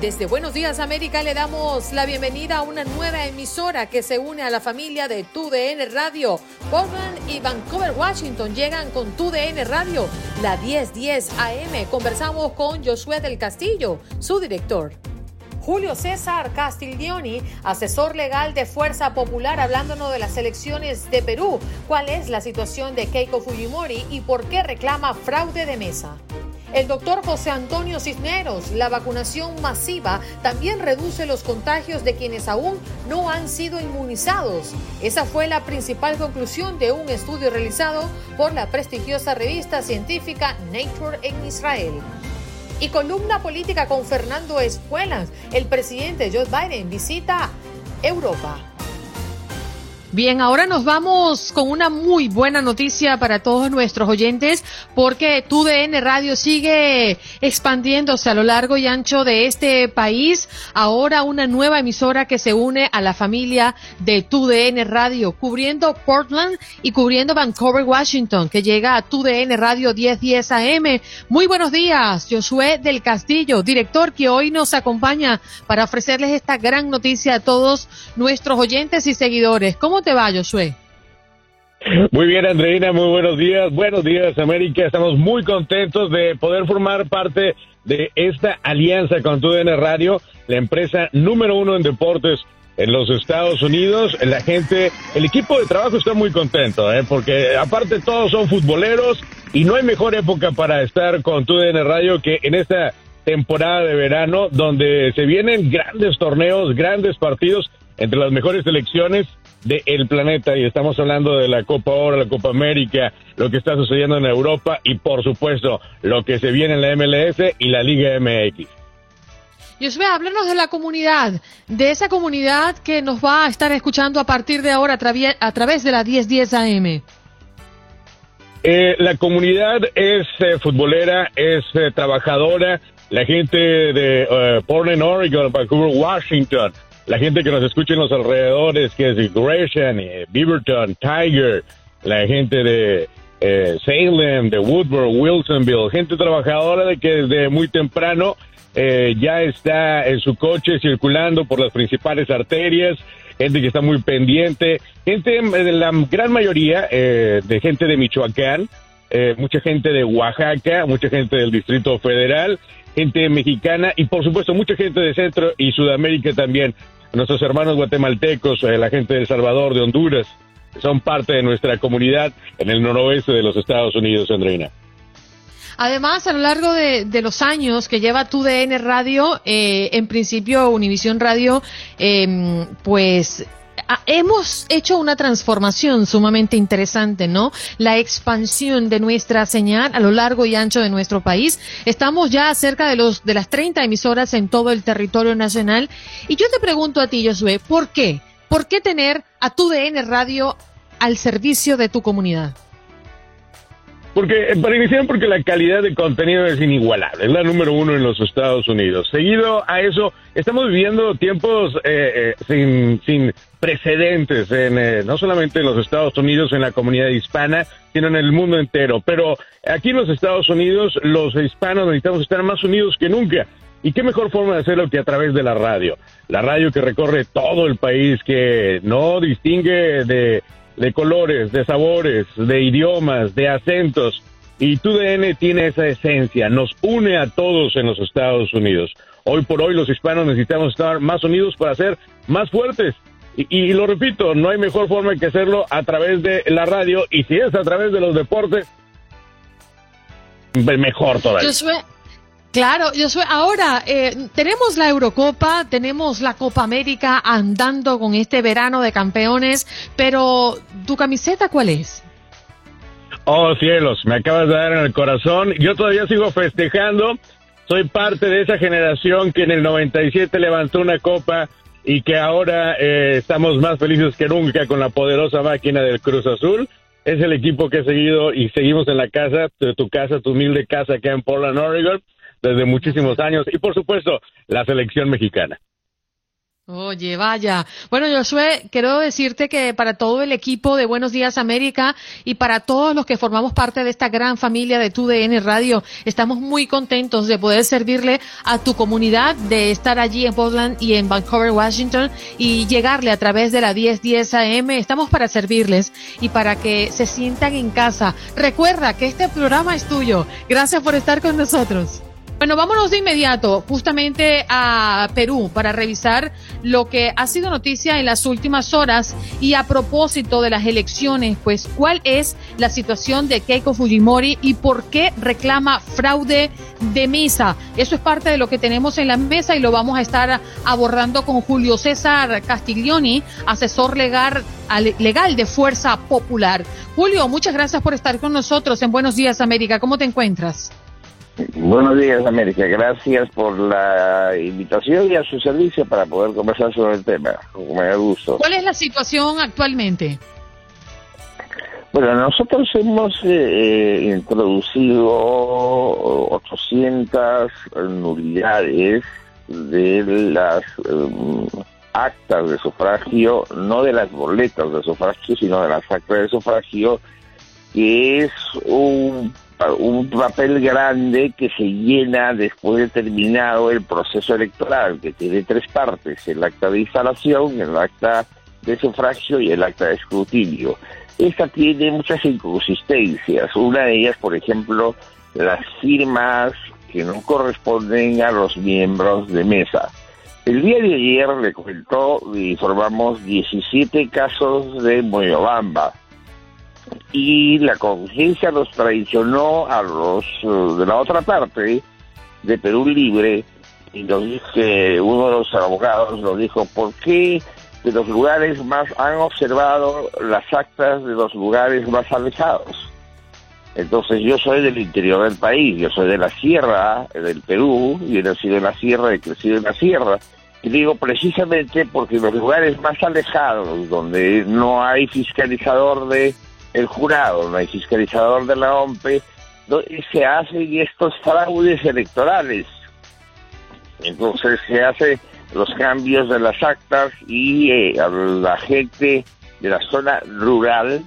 Desde Buenos Días América le damos la bienvenida a una nueva emisora que se une a la familia de TUDN Radio. Portland y Vancouver, Washington llegan con TUDN Radio, la 1010 AM. Conversamos con Josué del Castillo, su director. Julio César Castiglioni, asesor legal de Fuerza Popular, hablándonos de las elecciones de Perú. ¿Cuál es la situación de Keiko Fujimori y por qué reclama fraude de mesa? El doctor José Antonio Cisneros, la vacunación masiva también reduce los contagios de quienes aún no han sido inmunizados. Esa fue la principal conclusión de un estudio realizado por la prestigiosa revista científica Nature en Israel. Y columna política con Fernando Espuelas, el presidente Joe Biden visita Europa. Bien, ahora nos vamos con una muy buena noticia para todos nuestros oyentes porque TUDN Radio sigue expandiéndose a lo largo y ancho de este país. Ahora una nueva emisora que se une a la familia de TUDN Radio, cubriendo Portland y cubriendo Vancouver, Washington, que llega a TUDN Radio 1010 AM. Muy buenos días, Josué del Castillo, director que hoy nos acompaña para ofrecerles esta gran noticia a todos nuestros oyentes y seguidores. ¿Cómo te va, Josué? Muy bien, Andreina, muy buenos días. Buenos días, América. Estamos muy contentos de poder formar parte de esta alianza con TUDN Radio, la empresa número uno en deportes en los Estados Unidos. La gente, el equipo de trabajo está muy contento, ¿eh? porque aparte todos son futboleros y no hay mejor época para estar con TUDN Radio que en esta temporada de verano donde se vienen grandes torneos, grandes partidos entre las mejores selecciones del planeta y estamos hablando de la Copa Oro, la Copa América, lo que está sucediendo en Europa y por supuesto lo que se viene en la MLS y la Liga MX. Josué, háblanos de la comunidad, de esa comunidad que nos va a estar escuchando a partir de ahora a, través de la 1010 AM. Eh, la comunidad es eh, futbolera, es eh, trabajadora, la gente de Portland, Oregon, Vancouver, Washington, la gente que nos escucha en los alrededores, que es Gresham, eh, Beaverton, Tiger, la gente de eh, Salem, de Woodward, Wilsonville, gente trabajadora de que desde muy temprano eh, ya está en su coche circulando por las principales arterias, gente que está muy pendiente, gente de la gran mayoría de gente de Michoacán, mucha gente de Oaxaca, mucha gente del Distrito Federal, gente mexicana y por supuesto mucha gente de Centro y Sudamérica también nuestros hermanos guatemaltecos, eh, la gente de El Salvador, de Honduras, son parte de nuestra comunidad en el noroeste de los Estados Unidos, Andreina. Además, a lo largo de, los años que lleva tu DN Radio, eh, en principio Univisión Radio, eh, pues hemos hecho una transformación sumamente interesante, ¿no? La expansión de nuestra señal a lo largo y ancho de nuestro país. Estamos ya cerca de los de las 30 emisoras en todo el territorio nacional. Y yo te pregunto a ti, Josué, ¿por qué? ¿Por qué tener a tu DN Radio al servicio de tu comunidad? Porque, eh, para iniciar, porque la calidad de contenido es inigualable, es la número uno en los Estados Unidos. Seguido a eso, estamos viviendo tiempos eh, eh, sin, precedentes, en, no solamente en los Estados Unidos, en la comunidad hispana, sino en el mundo entero. Pero aquí en los Estados Unidos, los hispanos necesitamos estar más unidos que nunca. ¿Y qué mejor forma de hacerlo que a través de la radio? La radio que recorre todo el país, que no distingue de de colores, de sabores, de idiomas, de acentos. Y TUDN tiene esa esencia, nos une a todos en los Estados Unidos. Hoy por hoy los hispanos necesitamos estar más unidos para ser más fuertes. Y, lo repito, no hay mejor forma que hacerlo a través de la radio y si es a través de los deportes, mejor todavía. Claro, yo soy, ahora eh, tenemos la Eurocopa, tenemos la Copa América andando con este verano de campeones, pero ¿tu camiseta cuál es? Oh cielos, me acabas de dar en el corazón. Yo todavía sigo festejando. Soy parte de esa generación que en el 97 levantó una copa y que ahora eh, estamos más felices que nunca con la poderosa máquina del Cruz Azul. es el equipo que he seguido y seguimos en la casa, de tu casa, tu humilde casa acá en Portland, Oregon, desde muchísimos años. Y por supuesto, la selección mexicana. Oye, vaya. Bueno, Josué, quiero decirte que para todo el equipo de Buenos Días América y para todos los que formamos parte de esta gran familia de TUDN Radio, estamos muy contentos de poder servirle a tu comunidad, de estar allí en Portland y en Vancouver, Washington y llegarle a través de la 1010 AM. Estamos para servirles y para que se sientan en casa. Recuerda que este programa es tuyo. Gracias por estar con nosotros. Bueno, vámonos de inmediato justamente a Perú para revisar lo que ha sido noticia en las últimas horas y a propósito de las elecciones, pues cuál es la situación de Keiko Fujimori y por qué reclama fraude de mesa. Eso es parte de lo que tenemos en la mesa y lo vamos a estar abordando con Julio César Castiglioni, asesor legal, legal de Fuerza Popular. Julio, muchas gracias por estar con nosotros en Buenos Días América. ¿Cómo te encuentras? Buenos días, América. Gracias por la invitación y a su servicio para poder conversar sobre el tema. Me da gusto. ¿Cuál es la situación actualmente? Bueno, nosotros hemos eh, introducido 800 nulidades de las um, actas de sufragio, no de las boletas de sufragio, sino de las actas de sufragio, que es un un papel grande que se llena después de terminado el proceso electoral, que tiene tres partes, el acta de instalación, el acta de sufragio y el acta de escrutinio. Esta tiene muchas inconsistencias. Una de ellas, por ejemplo, las firmas que no corresponden a los miembros de mesa. El día de ayer le comentó informamos 17 casos de Moyobamba y la conciencia los traicionó a los eh, de la otra parte de Perú Libre y nos dice uno de los abogados nos dijo ¿por qué de los lugares más han observado las actas de los lugares más alejados? Entonces yo soy del interior del país, yo soy de la sierra del Perú, y he nacido en la sierra, he crecido en la sierra. Y digo precisamente porque los lugares más alejados, donde no hay fiscalizador de el jurado, no hay fiscalizador de la OMPE, se hacen estos fraudes electorales. Entonces se hace los cambios de las actas y eh, a la gente de la zona rural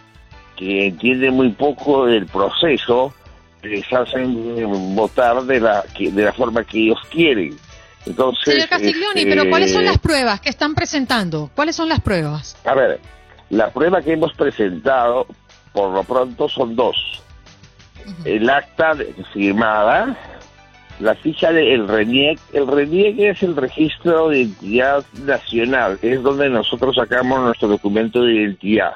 que entiende muy poco del proceso les hacen votar de la de la forma que ellos quieren. Entonces, Señor Castiglioni, pero ¿cuáles son este, las pruebas que están presentando? ¿Cuáles son las pruebas? A ver, la prueba que hemos presentado por lo pronto son dos. El acta firmada, la ficha del RENIEC. El RENIEC es el registro de identidad nacional, es donde nosotros sacamos nuestro documento de identidad.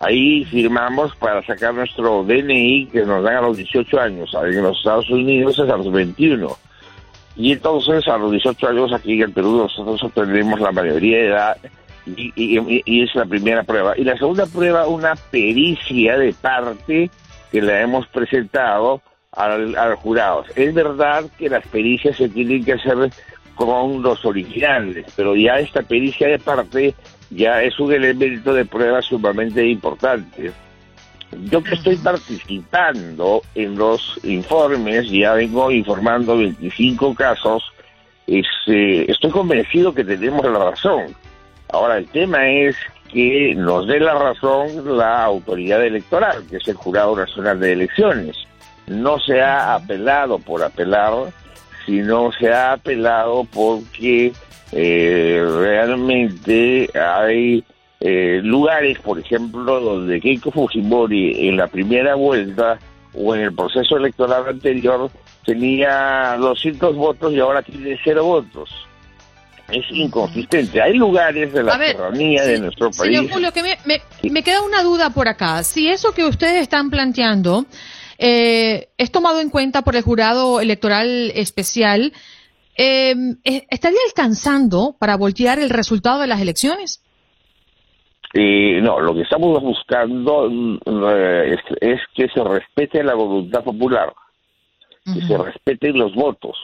Ahí firmamos para sacar nuestro DNI que nos dan a los 18 años. En los Estados Unidos es a los 21. Y entonces a los 18 años aquí en Perú nosotros obtenemos la mayoría de edad y, es la primera prueba. Y la segunda prueba, una pericia de parte que la hemos presentado al, al jurado. Es verdad que las pericias se tienen que hacer con los originales, pero ya esta pericia de parte ya es un elemento de prueba sumamente importante. Yo que estoy participando en los informes, ya vengo informando 25 casos, este, estoy convencido que tenemos la razón. Ahora, el tema es que nos dé la razón la autoridad electoral, que es el Jurado Nacional de Elecciones. No se ha apelado por apelar, sino se ha apelado porque eh, realmente hay eh, lugares, por ejemplo, donde Keiko Fujimori en la primera vuelta o en el proceso electoral anterior tenía 200 votos y ahora tiene cero votos es inconsistente. Hay lugares de la serranía de nuestro país. Señor Julio, que me, queda una duda por acá. Si eso que ustedes están planteando eh, es tomado en cuenta por el jurado electoral especial, eh, ¿estaría alcanzando para voltear el resultado de las elecciones? Eh, no, lo que estamos buscando mm, es, que se respete la voluntad popular, que se respeten los votos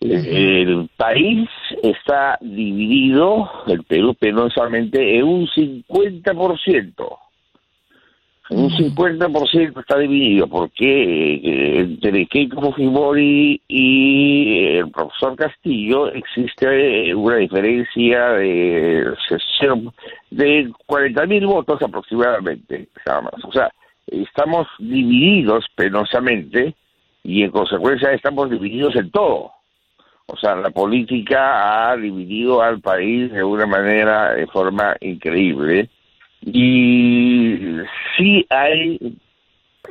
el país está dividido, el Perú penosamente, en un 50%. Un 50% está dividido porque eh, entre Keiko Fujimori y el profesor Castillo existe una diferencia de, de 40.000 votos aproximadamente, O sea, estamos divididos penosamente y en consecuencia estamos divididos en todo. O sea, la política ha dividido al país de una manera, de forma increíble. Y sí hay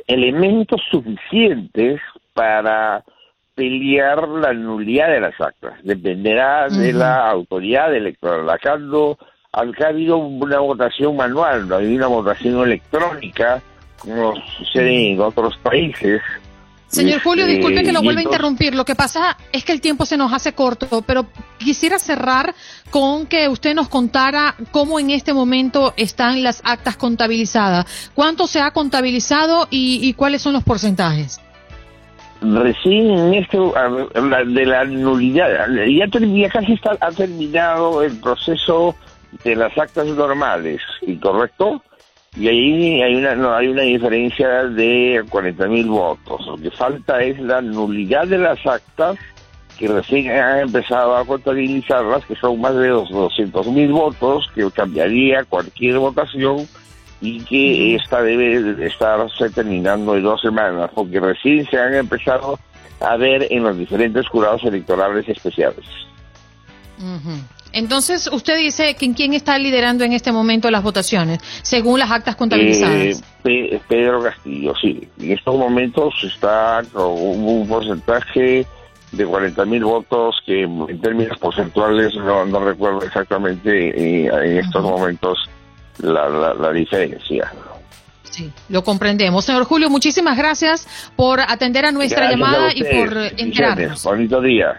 elementos suficientes para pelear la nulidad de las actas. Dependerá de la autoridad electoral. Acá, no, acá ha habido una votación manual, no hay una votación electrónica, como sucede en otros países. Señor Julio, este, disculpe que lo vuelva a interrumpir. Lo que pasa es que el tiempo se nos hace corto, pero quisiera cerrar con que usted nos contara cómo en este momento están las actas contabilizadas. ¿Cuánto se ha contabilizado y, cuáles son los porcentajes? Recién en este, de la nulidad, ya, casi está, ha terminado el proceso de las actas normales, ¿correcto? Y ahí hay una no, hay una diferencia de 40 mil votos. Lo que falta es la nulidad de las actas que recién han empezado a contabilizarlas, que son más de 200 mil votos, que cambiaría cualquier votación y que esta debe estarse terminando en dos semanas, porque recién se han empezado a ver en los diferentes jurados electorales especiales. Entonces, usted dice que quién está liderando en este momento las votaciones, según las actas contabilizadas. Eh, Pedro Castillo, sí. En estos momentos está con un porcentaje de 40 mil votos que en términos porcentuales no, recuerdo exactamente eh, en estos momentos la, diferencia. Sí, lo comprendemos. Señor Julio, muchísimas gracias por atender a nuestra llamada y por enterarnos. Bonito día.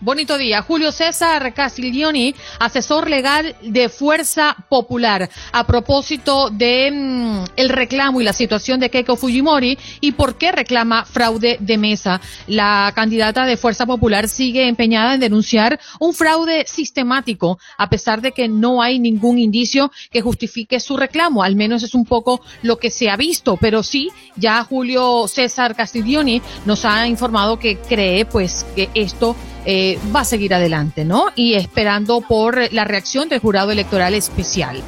Bonito día. Julio César Castiglioni, asesor legal de Fuerza Popular, a propósito de mm, el reclamo y la situación de Keiko Fujimori y por qué reclama fraude de mesa. La candidata de Fuerza Popular sigue empeñada en denunciar un fraude sistemático, a pesar de que no hay ningún indicio que justifique su reclamo. Al menos es un poco lo que se ha visto, pero sí, ya Julio César Castiglioni nos ha informado que cree pues que esto eh, va a seguir adelante, ¿no? Y esperando por la reacción del jurado electoral especial.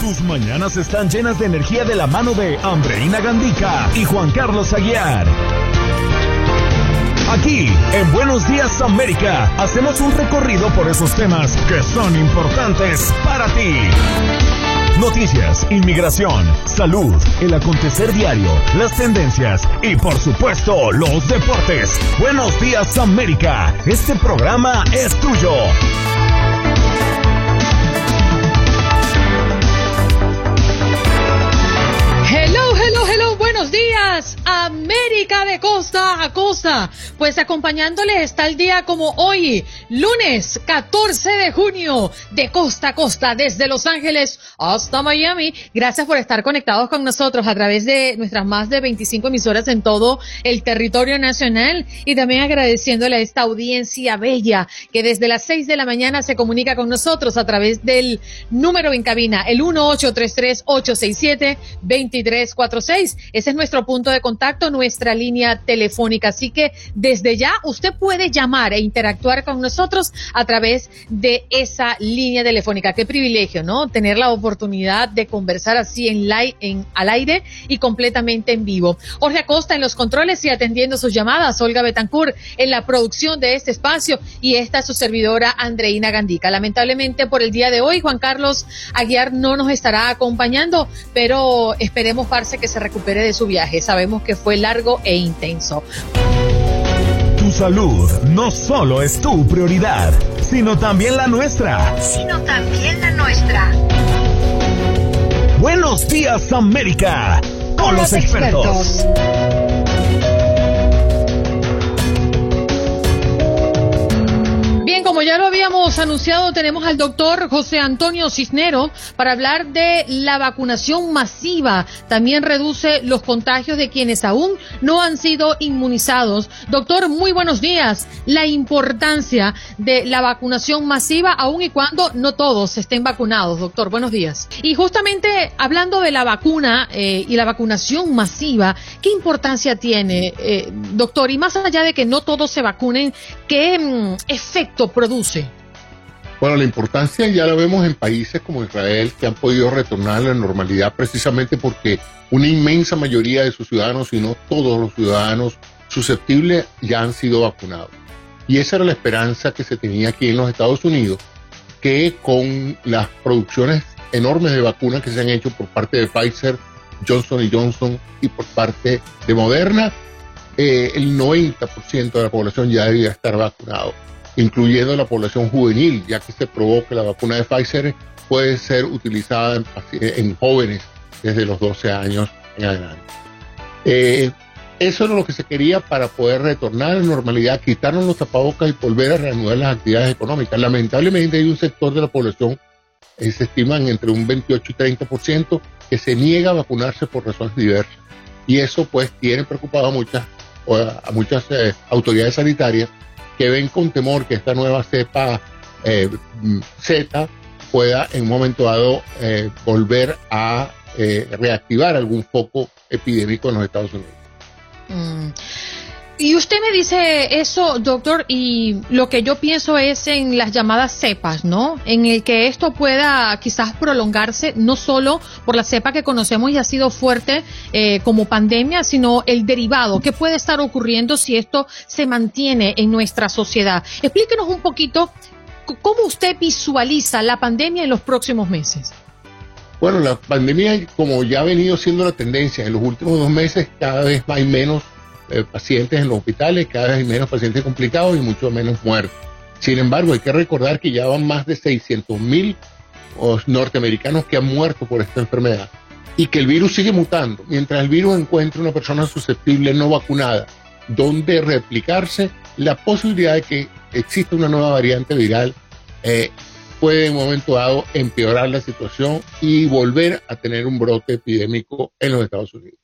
Tus mañanas están llenas de energía de la mano de Andreina Gandica y Juan Carlos Aguiar. Aquí, en Buenos Días América, hacemos un recorrido por esos temas que son importantes para ti. Noticias, inmigración, salud, el acontecer diario, las tendencias y por supuesto los deportes. Buenos días América, este programa es tuyo. Costa a costa. Pues acompañándoles está el día como hoy, lunes 14 de junio, de costa a costa, desde Los Ángeles hasta Miami. Gracias por estar conectados con nosotros a través de nuestras más de 25 emisoras en todo el territorio nacional y también agradeciéndole a esta audiencia bella que desde las 6 de la mañana se comunica con nosotros a través del número en cabina, el 1833-867-2346. Ese es nuestro punto de contacto, nuestra línea telefónica. Así que desde ya usted puede llamar e interactuar con nosotros a través de esa línea telefónica. Qué privilegio, ¿no? Tener la oportunidad de conversar así en, live, al aire y completamente en vivo. Jorge Acosta en los controles y atendiendo sus llamadas. Olga Betancourt en la producción de este espacio y esta es su servidora Andreina Gandica. Lamentablemente por el día de hoy Juan Carlos Aguiar no nos estará acompañando, pero esperemos, Parce, que se recupere de su viaje. Sabemos que fue largo e intenso. Tu salud no solo es tu prioridad, sino también la nuestra. Sino también la nuestra. Buenos días América, con, los, expertos. Como ya lo habíamos anunciado, tenemos al doctor José Antonio Cisnero para hablar de la vacunación masiva. También reduce los contagios de quienes aún no han sido inmunizados. Doctor, muy buenos días. La importancia de la vacunación masiva, aun y cuando no todos estén vacunados. Doctor, buenos días. Y justamente hablando de la vacuna eh, y la vacunación masiva, ¿qué importancia tiene, eh, doctor? Y más allá de que no todos se vacunen, ¿qué mm, efecto produce? Bueno, la importancia ya la vemos en países como Israel que han podido retornar a la normalidad precisamente porque una inmensa mayoría de sus ciudadanos, y no todos los ciudadanos susceptibles, ya han sido vacunados. Y esa era la esperanza que se tenía aquí en los Estados Unidos, que con las producciones enormes de vacunas que se han hecho por parte de Pfizer, Johnson Johnson y por parte de Moderna, eh, el 90% de la población ya debía estar vacunado incluyendo la población juvenil, ya que se probó que la vacuna de Pfizer puede ser utilizada en, jóvenes desde los 12 años en adelante. Eh, eso era lo que se quería para poder retornar a la normalidad, quitarnos los tapabocas y volver a reanudar las actividades económicas. Lamentablemente hay un sector de la población, eh, se estiman entre un 28 y 30%, que se niega a vacunarse por razones diversas. Y eso pues tiene preocupado a muchas, a muchas eh, autoridades sanitarias que ven con temor que esta nueva cepa eh, Z pueda en un momento dado eh, volver a eh, reactivar algún foco epidémico en los Estados Unidos. Mm. Y usted me dice eso, doctor, y lo que yo pienso es en las llamadas cepas, ¿no? En el que esto pueda quizás prolongarse, no solo por la cepa que conocemos y ha sido fuerte eh, como pandemia, sino el derivado. ¿Qué puede estar ocurriendo si esto se mantiene en nuestra sociedad? Explíquenos un poquito cómo usted visualiza la pandemia en los próximos meses. Bueno, la pandemia, como ya ha venido siendo la tendencia en los últimos dos meses, cada vez hay menos eh, pacientes en los hospitales, cada vez hay menos pacientes complicados y mucho menos muertos. Sin embargo, hay que recordar que ya van más de 600 mil norteamericanos que han muerto por esta enfermedad y que el virus sigue mutando. Mientras el virus encuentre una persona susceptible no vacunada donde replicarse, la posibilidad de que exista una nueva variante viral eh, puede en un momento dado empeorar la situación y volver a tener un brote epidémico en los Estados Unidos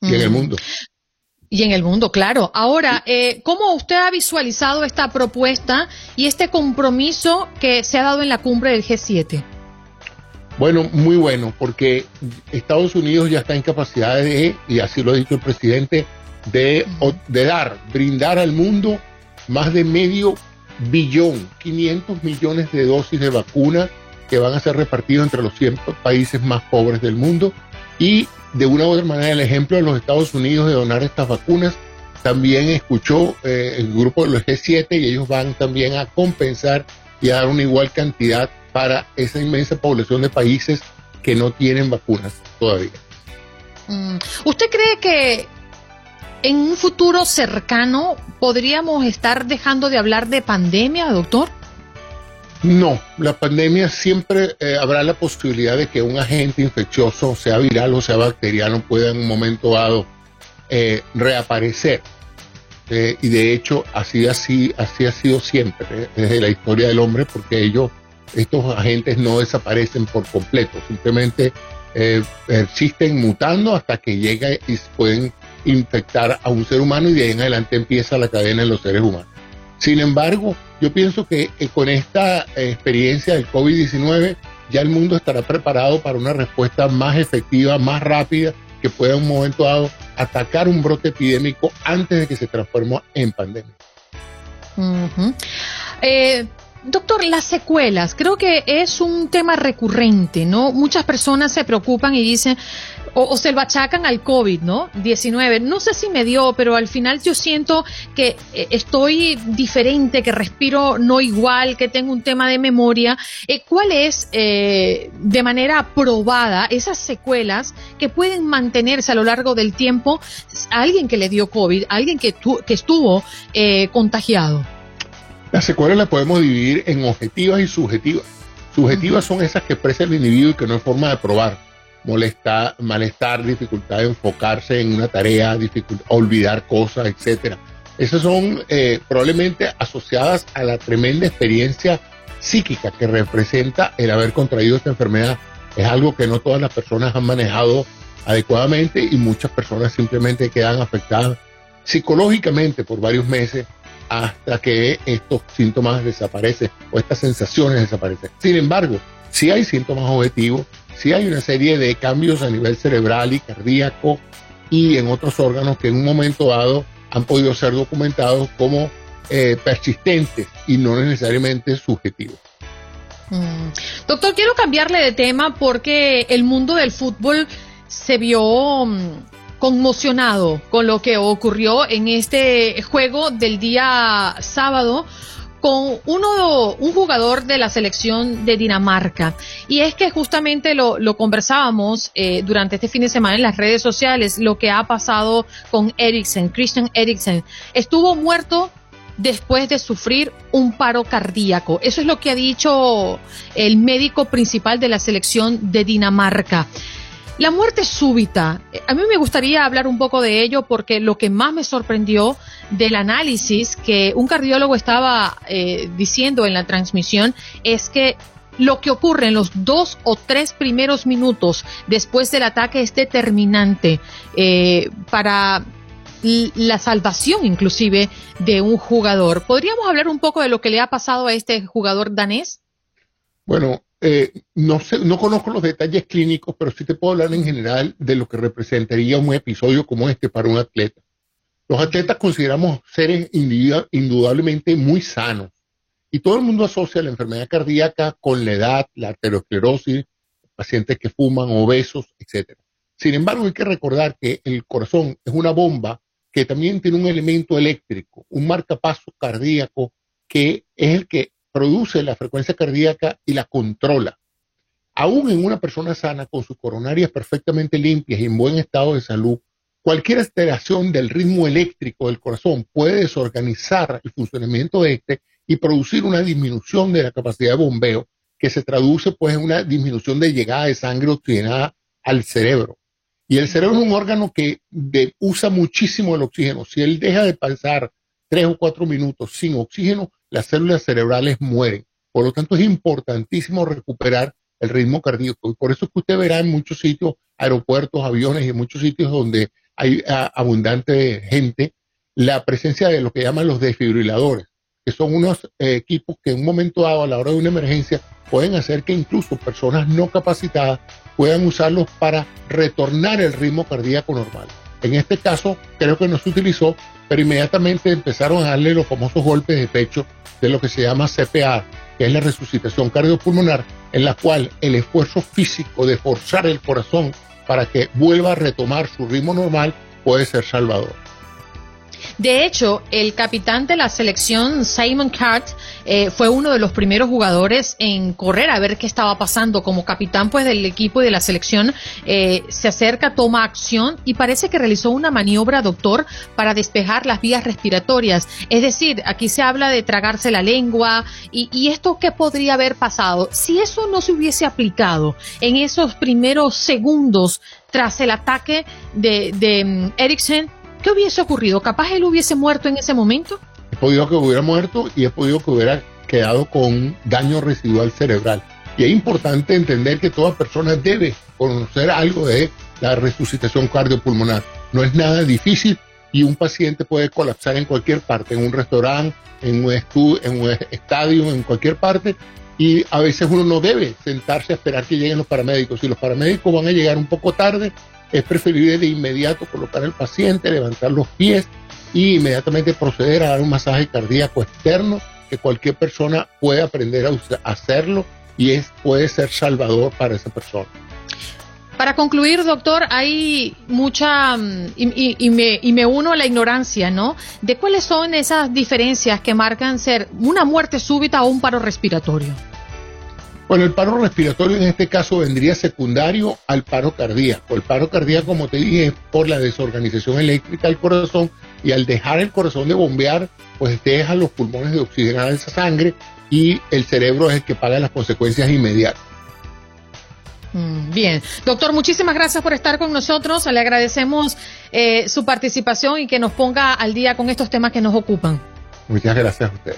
y en el mundo. Y en el mundo, claro. Ahora, eh, ¿cómo usted ha visualizado esta propuesta y este compromiso que se ha dado en la cumbre del G7? Bueno, muy bueno, porque Estados Unidos ya está en capacidad de, y así lo ha dicho el presidente, de, de dar, brindar al mundo más de medio billón, 500 millones de dosis de vacuna que van a ser repartidos entre los 100 países más pobres del mundo y de una u otra manera el ejemplo de los Estados Unidos de donar estas vacunas. También escuchó eh, el grupo de los G7 y ellos van también a compensar y a dar una igual cantidad para esa inmensa población de países que no tienen vacunas todavía. Mm. ¿Usted cree que en un futuro cercano podríamos estar dejando de hablar de pandemia, doctor? No, la pandemia siempre eh, habrá la posibilidad de que un agente infeccioso, sea viral o sea bacteriano, pueda en un momento dado eh, reaparecer. Eh, y de hecho, así, así, así ha sido siempre desde la historia del hombre, porque ellos, estos agentes no desaparecen por completo, simplemente persisten mutando hasta que llega y pueden infectar a un ser humano y de ahí en adelante empieza la cadena en los seres humanos. Sin embargo, yo pienso que con esta eh, experiencia del COVID-19 ya el mundo estará preparado para una respuesta más efectiva, más rápida, que pueda en un momento dado atacar un brote epidémico antes de que se transforme en pandemia. Doctor, las secuelas, creo que es un tema recurrente, ¿no? Muchas personas se preocupan y dicen, o, se lo achacan al COVID, ¿no? 19. No sé si me dio, pero al final yo siento que eh, estoy diferente, que respiro no igual, que tengo un tema de memoria. Eh, ¿Cuál es, eh, de manera probada, esas secuelas que pueden mantenerse a lo largo del tiempo a alguien que le dio COVID, a alguien que, que estuvo contagiado? Las secuelas las podemos dividir en objetivas y subjetivas. Subjetivas son esas que expresa el individuo y que no hay forma de probar molestar, malestar, dificultad de enfocarse en una tarea, olvidar cosas, etcétera. Esas son eh, probablemente asociadas a la tremenda experiencia psíquica que representa el haber contraído esta enfermedad. Es algo que no todas las personas han manejado adecuadamente y muchas personas simplemente quedan afectadas psicológicamente por varios meses hasta que estos síntomas desaparecen o estas sensaciones desaparecen. Sin embargo, si hay síntomas objetivos, si hay una serie de cambios a nivel cerebral y cardíaco y en otros órganos que en un momento dado han podido ser documentados como eh, persistentes y no necesariamente subjetivos. Mm. Doctor, quiero cambiarle de tema porque el mundo del fútbol se vio mm, conmocionado con lo que ocurrió en este juego del día sábado con uno, un jugador de la selección de Dinamarca. Y es que justamente lo, conversábamos eh, durante este fin de semana en las redes sociales, lo que ha pasado con Eriksen, Christian Eriksen. Estuvo muerto después de sufrir un paro cardíaco. Eso es lo que ha dicho el médico principal de la selección de Dinamarca. La muerte súbita, a mí me gustaría hablar un poco de ello porque lo que más me sorprendió del análisis que un cardiólogo estaba eh, diciendo en la transmisión es que lo que ocurre en los dos o tres primeros minutos después del ataque es determinante eh, para la salvación inclusive de un jugador. ¿Podríamos hablar un poco de lo que le ha pasado a este jugador danés? Bueno, eh, no, sé, no conozco los detalles clínicos, pero sí te puedo hablar en general de lo que representaría un episodio como este para un atleta. Los atletas consideramos seres indudablemente muy sanos y todo el mundo asocia la enfermedad cardíaca con la edad, la arteriosclerosis, pacientes que fuman, obesos, etc. Sin embargo, hay que recordar que el corazón es una bomba que también tiene un elemento eléctrico, un marcapaso cardíaco que es el que produce la frecuencia cardíaca y la controla. Aún en una persona sana, con sus coronarias perfectamente limpias y en buen estado de salud, cualquier alteración del ritmo eléctrico del corazón puede desorganizar el funcionamiento de este y producir una disminución de la capacidad de bombeo, que se traduce pues en una disminución de llegada de sangre oxigenada al cerebro. Y el cerebro es un órgano que usa muchísimo el oxígeno. Si él deja de pasar tres o cuatro minutos sin oxígeno, las células cerebrales mueren. Por lo tanto, es importantísimo recuperar el ritmo cardíaco. Y por eso es que usted verá en muchos sitios, aeropuertos, aviones y en muchos sitios donde hay ah, abundante gente, la presencia de lo que llaman los desfibriladores, que son unos eh, equipos que en un momento dado, a la hora de una emergencia, pueden hacer que incluso personas no capacitadas puedan usarlos para retornar el ritmo cardíaco normal. En este caso, creo que no se utilizó, pero inmediatamente empezaron a darle los famosos golpes de pecho de lo que se llama CPA, que es la resucitación cardiopulmonar, en la cual el esfuerzo físico de forzar el corazón para que vuelva a retomar su ritmo normal puede ser salvador. De hecho, el capitán de la selección, Simon Cart, eh, fue uno de los primeros jugadores en correr a ver qué estaba pasando. Como capitán pues, del equipo y de la selección, eh, se acerca, toma acción y parece que realizó una maniobra, doctor, para despejar las vías respiratorias. Es decir, aquí se habla de tragarse la lengua y, esto qué podría haber pasado. Si eso no se hubiese aplicado en esos primeros segundos tras el ataque de, de mm, ¿Qué hubiese ocurrido? ¿Capaz él hubiese muerto en ese momento? He podido que hubiera muerto y he podido que hubiera quedado con daño residual cerebral. Y es importante entender que toda persona debe conocer algo de la resucitación cardiopulmonar. No es nada difícil y un paciente puede colapsar en cualquier parte, en un restaurante, en un, en un estadio, en cualquier parte. Y a veces uno no debe sentarse a esperar que lleguen los paramédicos. Si los paramédicos van a llegar un poco tarde, es preferible de inmediato colocar al paciente, levantar los pies y inmediatamente proceder a dar un masaje cardíaco externo que cualquier persona puede aprender a hacerlo y es, puede ser salvador para esa persona. Para concluir, doctor, hay mucha, mm, y, me, y, me, uno a la ignorancia, ¿no? De cuáles son esas diferencias que marcan ser una muerte súbita o un paro respiratorio. Bueno, el paro respiratorio en este caso vendría secundario al paro cardíaco. El paro cardíaco, como te dije, es por la desorganización eléctrica del corazón y al dejar el corazón de bombear, pues deja los pulmones de oxigenar esa sangre y el cerebro es el que paga las consecuencias inmediatas. Mm, bien, doctor, muchísimas gracias por estar con nosotros. Le agradecemos eh, su participación y que nos ponga al día con estos temas que nos ocupan. Muchas gracias a usted.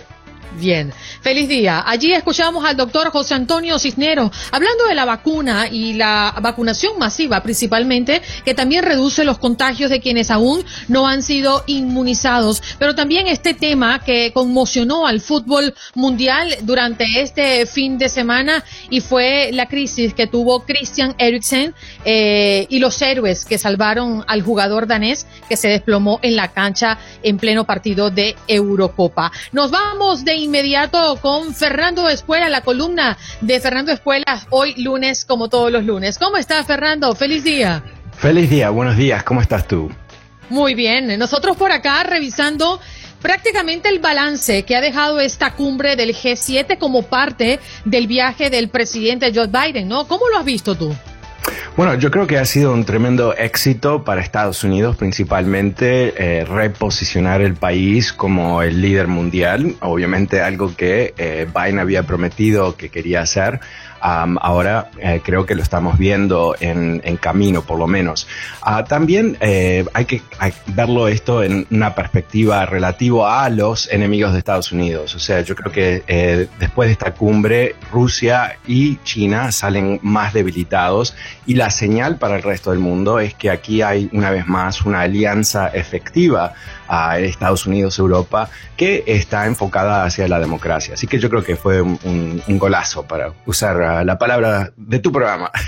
Bien, feliz día. Allí escuchamos al doctor José Antonio Cisneros hablando de la vacuna y la vacunación masiva principalmente, que también reduce los contagios de quienes aún no han sido inmunizados. Pero también este tema que conmocionó al fútbol mundial durante este fin de semana y fue la crisis que tuvo Christian Eriksen eh, y los héroes que salvaron al jugador danés que se desplomó en la cancha en pleno partido de Eurocopa. Nos vamos de inmediato con Fernando Espuela, la columna de Fernando Espuela, hoy lunes como todos los lunes. ¿Cómo estás, Fernando? Feliz día. Feliz día, buenos días, ¿cómo estás tú? Muy bien, nosotros por acá revisando prácticamente el balance que ha dejado esta cumbre del G7 como parte del viaje del presidente Joe Biden, ¿no? ¿Cómo lo has visto tú? Bueno, yo creo que ha sido un tremendo éxito para Estados Unidos, principalmente eh, reposicionar el país como el líder mundial, obviamente algo que eh, Biden había prometido que quería hacer ahora eh, creo que lo estamos viendo en, camino, por lo menos. Ah, también eh, hay que verlo esto en una perspectiva relativo a los enemigos de Estados Unidos. O sea, yo creo que eh, después de esta cumbre, Rusia y China salen más debilitados y la señal para el resto del mundo es que aquí hay una vez más una alianza efectiva a Estados Unidos, Europa, que está enfocada hacia la democracia. Así que yo creo que fue un, golazo para usar uh, la palabra de tu programa.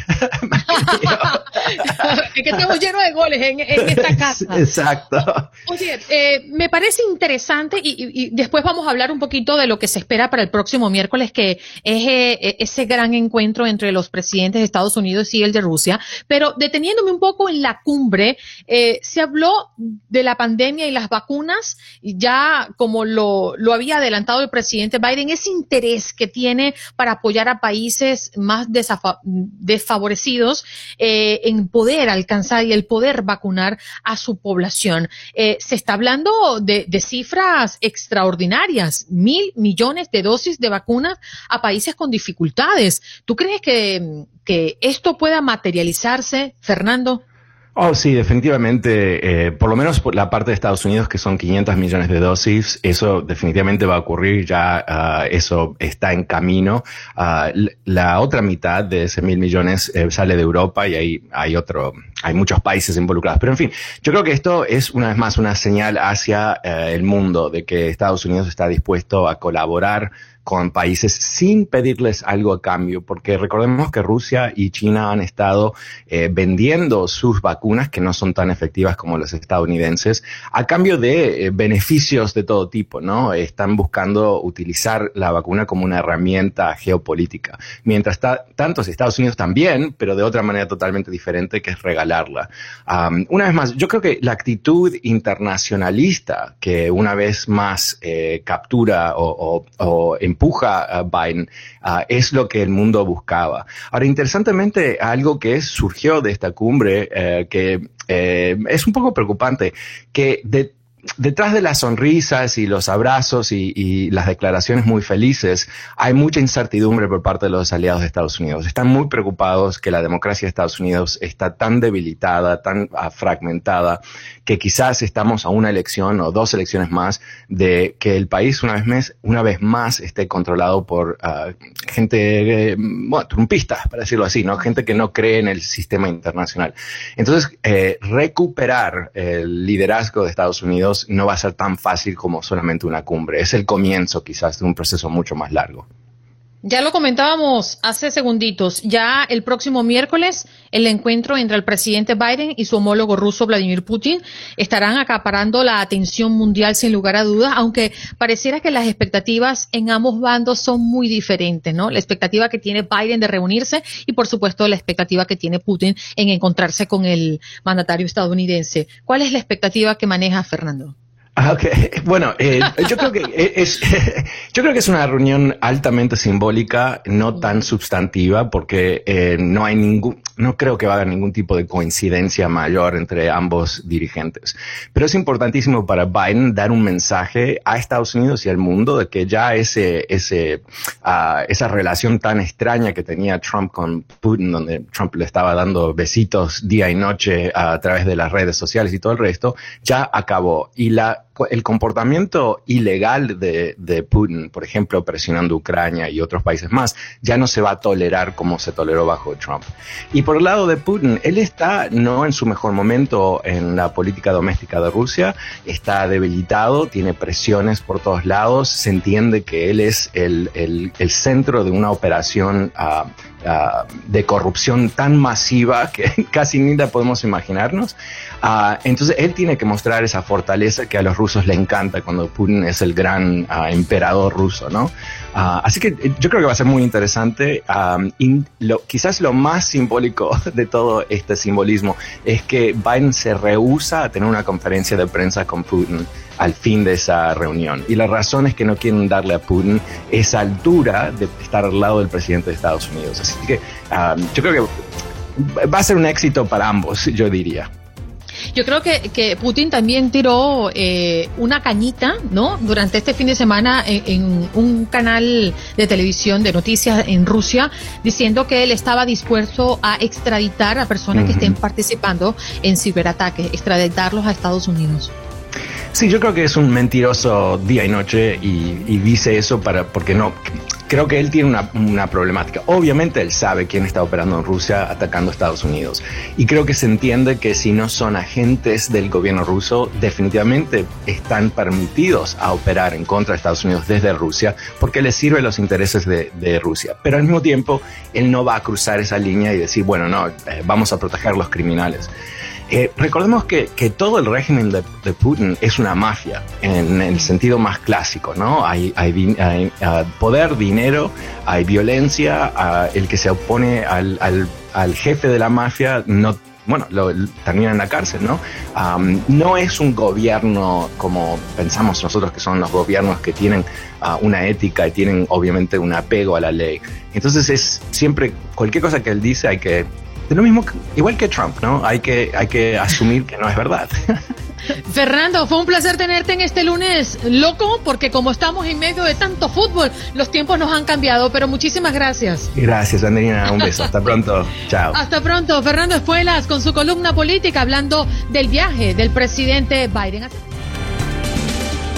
es que estamos llenos de goles en, esta casa. Exacto. Oye, eh, me parece interesante y, después vamos a hablar un poquito de lo que se espera para el próximo miércoles, que es eh, ese gran encuentro entre los presidentes de Estados Unidos y el de Rusia. Pero deteniéndome un poco en la cumbre, eh, se habló de la pandemia y las vacunas, ya como lo, lo había adelantado el presidente Biden, ese interés que tiene para apoyar a países más desfavorecidos eh, en poder alcanzar y el poder vacunar a su población. Eh, se está hablando de, cifras extraordinarias, mil millones de dosis de vacunas a países con dificultades. ¿Tú crees que, que esto pueda materializarse, Fernando? Oh, sí, definitivamente, eh, por lo menos por la parte de Estados Unidos, que son 500 millones de dosis, eso definitivamente va a ocurrir, ya uh, eso está en camino. Uh, la otra mitad de ese mil millones eh, sale de Europa y hay, hay otro, hay muchos países involucrados. Pero en fin, yo creo que esto es una vez más una señal hacia uh, el mundo de que Estados Unidos está dispuesto a colaborar con países sin pedirles algo a cambio, porque recordemos que Rusia y China han estado eh, vendiendo sus vacunas, que no son tan efectivas como las estadounidenses, a cambio de eh, beneficios de todo tipo, ¿no? Están buscando utilizar la vacuna como una herramienta geopolítica, mientras tantos Estados Unidos también, pero de otra manera totalmente diferente, que es regalarla. una vez más, yo creo que la actitud internacionalista que una vez más eh, captura o, o, empuja a Biden es lo que el mundo buscaba. Ahora, interesantemente, algo que surgió de esta cumbre, eh, que eh, es un poco preocupante, que de detrás de las sonrisas y los abrazos y, las declaraciones muy felices, hay mucha incertidumbre por parte de los aliados de Estados Unidos. Están muy preocupados que la democracia de Estados Unidos está tan debilitada, tan fragmentada, que quizás estamos a una elección o dos elecciones más de que el país una vez, más, una vez más esté controlado por ah, gente, eh, trumpistas, para decirlo así, ¿no? Gente que no cree en el sistema internacional. Entonces, eh, recuperar el liderazgo de Estados Unidos no va a ser tan fácil como solamente una cumbre. Es el comienzo quizás de un proceso mucho más largo. Ya lo comentábamos hace segunditos. Ya el próximo miércoles el encuentro entre el presidente Biden y su homólogo ruso Vladimir Putin estarán acaparando la atención mundial sin lugar a dudas, aunque pareciera que las expectativas en ambos bandos son muy diferentes, ¿no? La expectativa que tiene Biden de reunirse y por supuesto la expectativa que tiene Putin en encontrarse con el mandatario estadounidense. ¿Cuál es la expectativa que maneja Fernando? Ah, okay. Bueno, eh, yo creo que es, yo creo que es una reunión altamente simbólica, no tan sustantiva, porque eh, no hay ningún, no creo que va a haber ningún tipo de coincidencia mayor entre ambos dirigentes. Pero es importantísimo para Biden dar un mensaje a Estados Unidos y al mundo de que ya ese, ese, uh, esa relación tan extraña que tenía Trump con Putin, donde Trump le estaba dando besitos día y noche a través de las redes sociales y todo el resto, ya acabó. Y la el comportamiento ilegal de, Putin, por ejemplo, presionando Ucrania y otros países más, ya no se va a tolerar como se toleró bajo Trump. Y por el lado de Putin, él está no en su mejor momento en la política doméstica de Rusia, está debilitado, tiene presiones por todos lados, se entiende que él es el, el, centro de una operación uh, uh, de corrupción tan masiva que casi ni la podemos imaginarnos. Uh, entonces él tiene que mostrar esa fortaleza que a los rusos le encanta cuando Putin es el gran uh, emperador ruso, ¿no? Uh, así que yo creo que va a ser muy interesante. Um, lo, quizás lo más simbólico de todo este simbolismo es que Biden se rehúsa a tener una conferencia de prensa con Putin al fin de esa reunión. Y la razón es que no quieren darle a Putin esa altura de estar al lado del presidente de Estados Unidos. Así que um, yo creo que va a ser un éxito para ambos, yo diría. Yo creo que, que Putin también tiró eh, una cañita, ¿no? Durante este fin de semana en, en, un canal de televisión de noticias en Rusia, diciendo que él estaba dispuesto a extraditar a personas uh -huh. que estén participando en ciberataques, extraditarlos a Estados Unidos. Sí, yo creo que es un mentiroso día y noche y, y dice eso para porque no creo que él tiene una, una, problemática. Obviamente él sabe quién está operando en Rusia atacando a Estados Unidos. Y creo que se entiende que si no son agentes del gobierno ruso, definitivamente están permitidos a operar en contra de Estados Unidos desde Rusia porque les sirve los intereses de, de Rusia. Pero al mismo tiempo, él no va a cruzar esa línea y decir, bueno, no, eh, vamos a proteger a los criminales. Eh, recordemos que, que, todo el régimen de, Putin es una mafia en el sentido más clásico, ¿no? Hay, hay, uh, poder, dinero, hay violencia, uh, el que se opone al, al, jefe de la mafia no bueno, lo, termina en la cárcel, ¿no? No es un gobierno como pensamos nosotros que son los gobiernos que tienen uh, una ética y tienen obviamente un apego a la ley. Entonces es siempre, cualquier cosa que él dice hay que de lo mismo, igual que Trump, ¿no? Hay que, hay que asumir que no es verdad. Fernando, fue un placer tenerte en este lunes loco, porque como estamos en medio de tanto fútbol, los tiempos nos han cambiado, pero muchísimas gracias. Gracias, Andrina, un beso, hasta pronto, chao. Hasta pronto, Fernando Espuelas con su columna política hablando del viaje del presidente Biden.